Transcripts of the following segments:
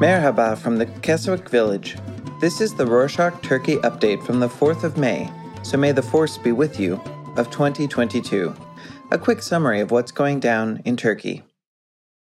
Merhaba from the Keswick village. This is the Rorshok Turkey update from the 4th of May, so may the force be with you, of 2022. A quick summary of what's going down in Turkey.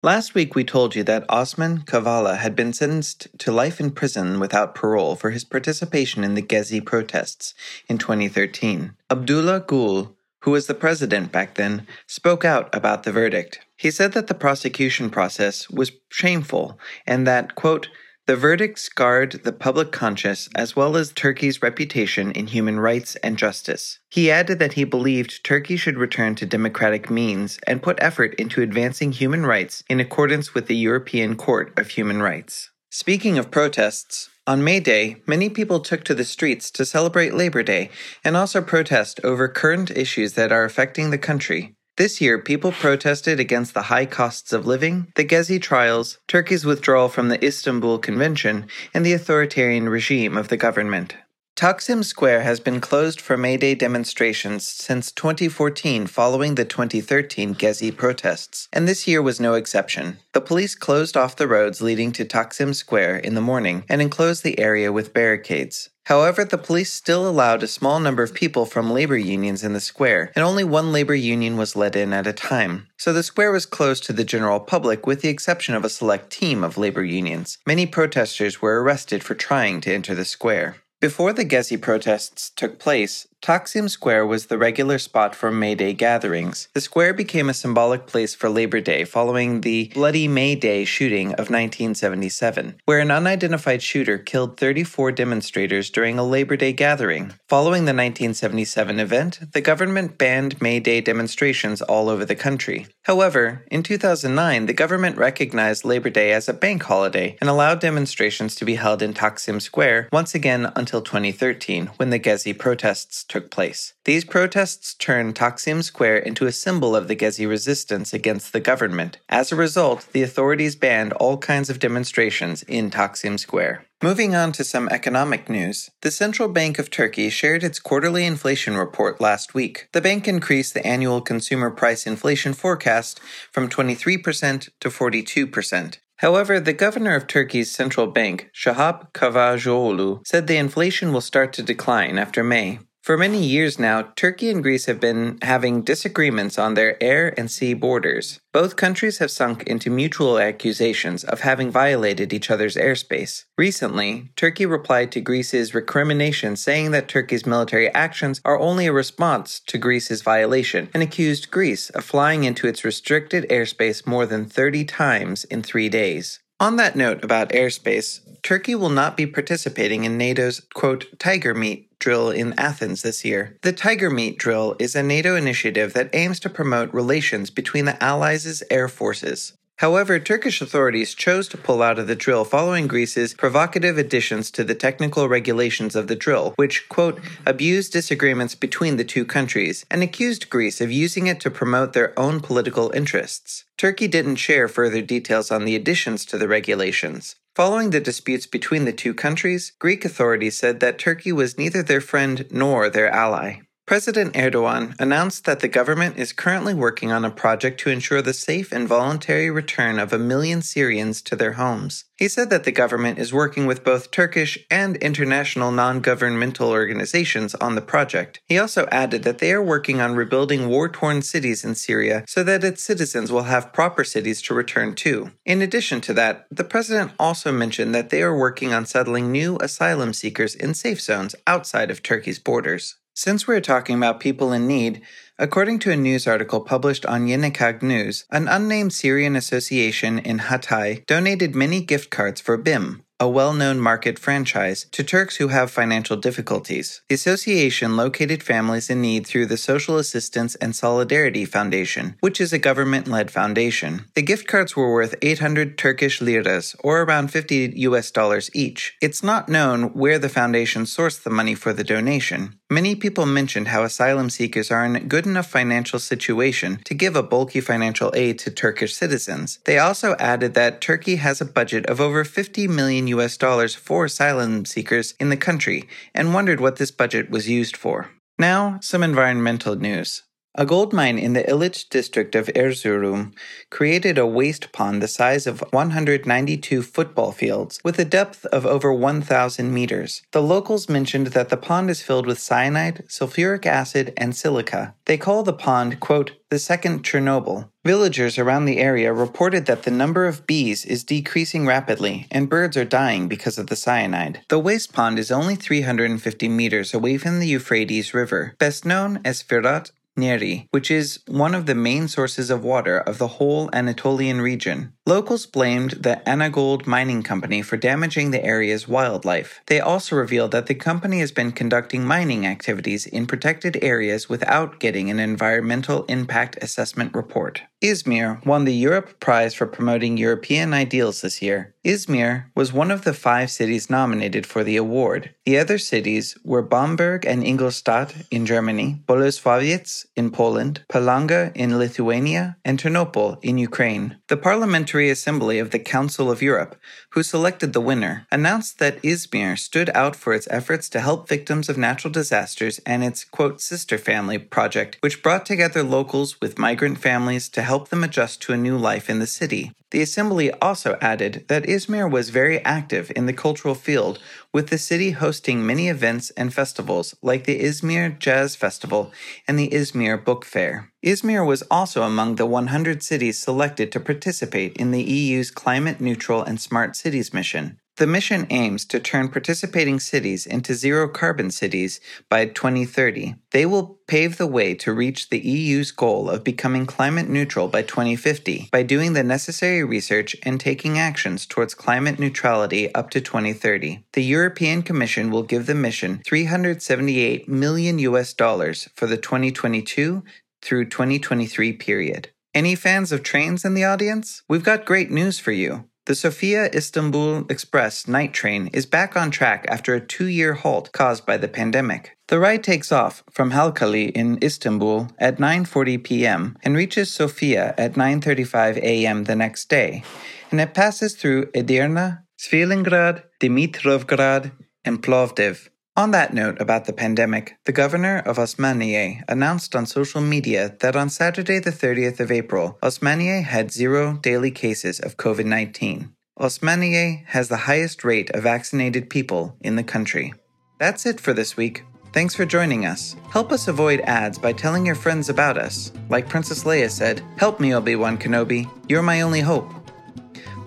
Last week we told you that Osman Kavala had been sentenced to life in prison without parole for his participation in the Gezi protests in 2013. Abdullah Gül, who was the president back then, spoke out about the verdict. He said that the prosecution process was shameful and that, quote, the verdict scarred the public conscience as well as Turkey's reputation in human rights and justice. He added that he believed Turkey should return to democratic means and put effort into advancing human rights in accordance with the European Court of Human Rights. Speaking of protests, on May Day, many people took to the streets to celebrate Labor Day and also protest over current issues that are affecting the country. This year, people protested against the high costs of living, the Gezi trials, Turkey's withdrawal from the Istanbul Convention, and the authoritarian regime of the government. Taksim Square has been closed for May Day demonstrations since 2014 following the 2013 Gezi protests, and this year was no exception. The police closed off the roads leading to Taksim Square in the morning and enclosed the area with barricades. However, the police still allowed a small number of people from labor unions in the square, and only one labor union was let in at a time. So the square was closed to the general public with the exception of a select team of labor unions. Many protesters were arrested for trying to enter the square. Before the Gezi protests took place, Taksim Square was the regular spot for May Day gatherings. The square became a symbolic place for Labor Day following the Bloody May Day shooting of 1977, where an unidentified shooter killed 34 demonstrators during a Labor Day gathering. Following the 1977 event, the government banned May Day demonstrations all over the country. However, in 2009, the government recognized Labor Day as a bank holiday and allowed demonstrations to be held in Taksim Square once again until 2013, when the Gezi protests took place. These protests turned Taksim Square into a symbol of the Gezi resistance against the government. As a result, the authorities banned all kinds of demonstrations in Taksim Square. Moving on to some economic news, the Central Bank of Turkey shared its quarterly inflation report last week. The bank increased the annual consumer price inflation forecast from 23% to 42%. However, the governor of Turkey's central bank, Şahap Kavcıoğlu, said the inflation will start to decline after May. For many years now, Turkey and Greece have been having disagreements on their air and sea borders. Both countries have sunk into mutual accusations of having violated each other's airspace. Recently, Turkey replied to Greece's recrimination saying that Turkey's military actions are only a response to Greece's violation and accused Greece of flying into its restricted airspace more than 30 times in three days. On that note about airspace, Turkey will not be participating in NATO's, quote, Tiger Meet drill in Athens this year. The Tiger Meet drill is a NATO initiative that aims to promote relations between the Allies' air forces. However, Turkish authorities chose to pull out of the drill following Greece's provocative additions to the technical regulations of the drill, which, quote, abused disagreements between the two countries and accused Greece of using it to promote their own political interests. Turkey didn't share further details on the additions to the regulations. Following the disputes between the two countries, Greek authorities said that Turkey was neither their friend nor their ally. President Erdogan announced that the government is currently working on a project to ensure the safe and voluntary return of a million Syrians to their homes. He said that the government is working with both Turkish and international non governmental organizations on the project. He also added that they are working on rebuilding war torn cities in Syria so that its citizens will have proper cities to return to. In addition to that, the president also mentioned that they are working on settling new asylum seekers in safe zones outside of Turkey's borders. Since we're talking about people in need, according to a news article published on Yeni News, an unnamed Syrian association in Hatay donated many gift cards for BİM, a well known market franchise, to Turks who have financial difficulties. The association located families in need through the Social Assistance and Solidarity Foundation, which is a government led foundation. The gift cards were worth 800 Turkish liras, or around 50 US dollars each. It's not known where the foundation sourced the money for the donation. Many people mentioned how asylum seekers are in a good enough financial situation to give a bulky financial aid to Turkish citizens. They also added that Turkey has a budget of over 50 million US dollars for asylum seekers in the country and wondered what this budget was used for. Now, some environmental news. A gold mine in the Ilic district of Erzurum created a waste pond the size of 192 football fields with a depth of over 1,000 meters. The locals mentioned that the pond is filled with cyanide, sulfuric acid, and silica. They call the pond, quote, the second Chernobyl. Villagers around the area reported that the number of bees is decreasing rapidly and birds are dying because of the cyanide. The waste pond is only 350 meters away from the Euphrates River, best known as Firat Nehri, which is one of the main sources of water of the whole Anatolian region. Locals blamed the Anagold Mining Company for damaging the area's wildlife. They also revealed that the company has been conducting mining activities in protected areas without getting an environmental impact assessment report. Izmir won the Europe Prize for promoting European ideals this year. Izmir was one of the five cities nominated for the award. The other cities were Bamberg and Ingolstadt in Germany, Bolesławiec in Poland, Palanga in Lithuania, and Ternopil in Ukraine. The Parliamentary Assembly of the Council of Europe, who selected the winner, announced that Izmir stood out for its efforts to help victims of natural disasters and its, quote, sister family project, which brought together locals with migrant families to help them adjust to a new life in the city. The Assembly also added that Izmir was very active in the cultural field, with the city hosting many events and festivals like the Izmir Jazz Festival and the Izmir Book Fair. Izmir was also among the 100 cities selected to participate in the EU's climate neutral and smart cities mission. The mission aims to turn participating cities into zero carbon cities by 2030. They will pave the way to reach the EU's goal of becoming climate neutral by 2050 by doing the necessary research and taking actions towards climate neutrality up to 2030. The European Commission will give the mission 378 million US dollars for the 2022 through 2023 period. Any fans of trains in the audience? We've got great news for you. The Sofia Istanbul Express night train is back on track after a two year halt caused by the pandemic. The ride takes off from Halkali in Istanbul at 9:40 p.m. and reaches Sofia at 9:35 a.m. the next day, and it passes through Edirne, Svilengrad, Dimitrovgrad, and Plovdiv. On that note about the pandemic, the governor of Osmaniye announced on social media that on Saturday, the 30th of April, Osmaniye had zero daily cases of COVID 19. Osmaniye has the highest rate of vaccinated people in the country. That's it for this week. Thanks for joining us. Help us avoid ads by telling your friends about us. Like Princess Leia said, Help me, Obi Wan Kenobi. You're my only hope.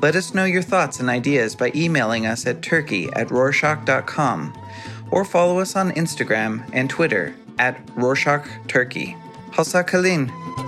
Let us know your thoughts and ideas by emailing us at turkey at rorshok.com or follow us on Instagram and Twitter at Rorshok Turkey. Kalin.